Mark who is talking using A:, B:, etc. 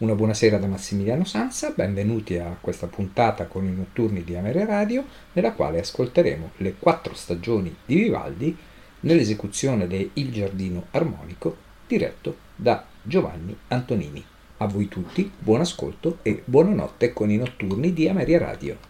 A: Una buonasera da Massimiliano Sansa, benvenuti a questa puntata con i notturni di Ameria Radio, nella quale ascolteremo le quattro stagioni di Vivaldi nell'esecuzione di Il Giardino Armonico, diretto da Giovanni Antonini. A voi tutti buon ascolto e buonanotte con i notturni di Ameria Radio.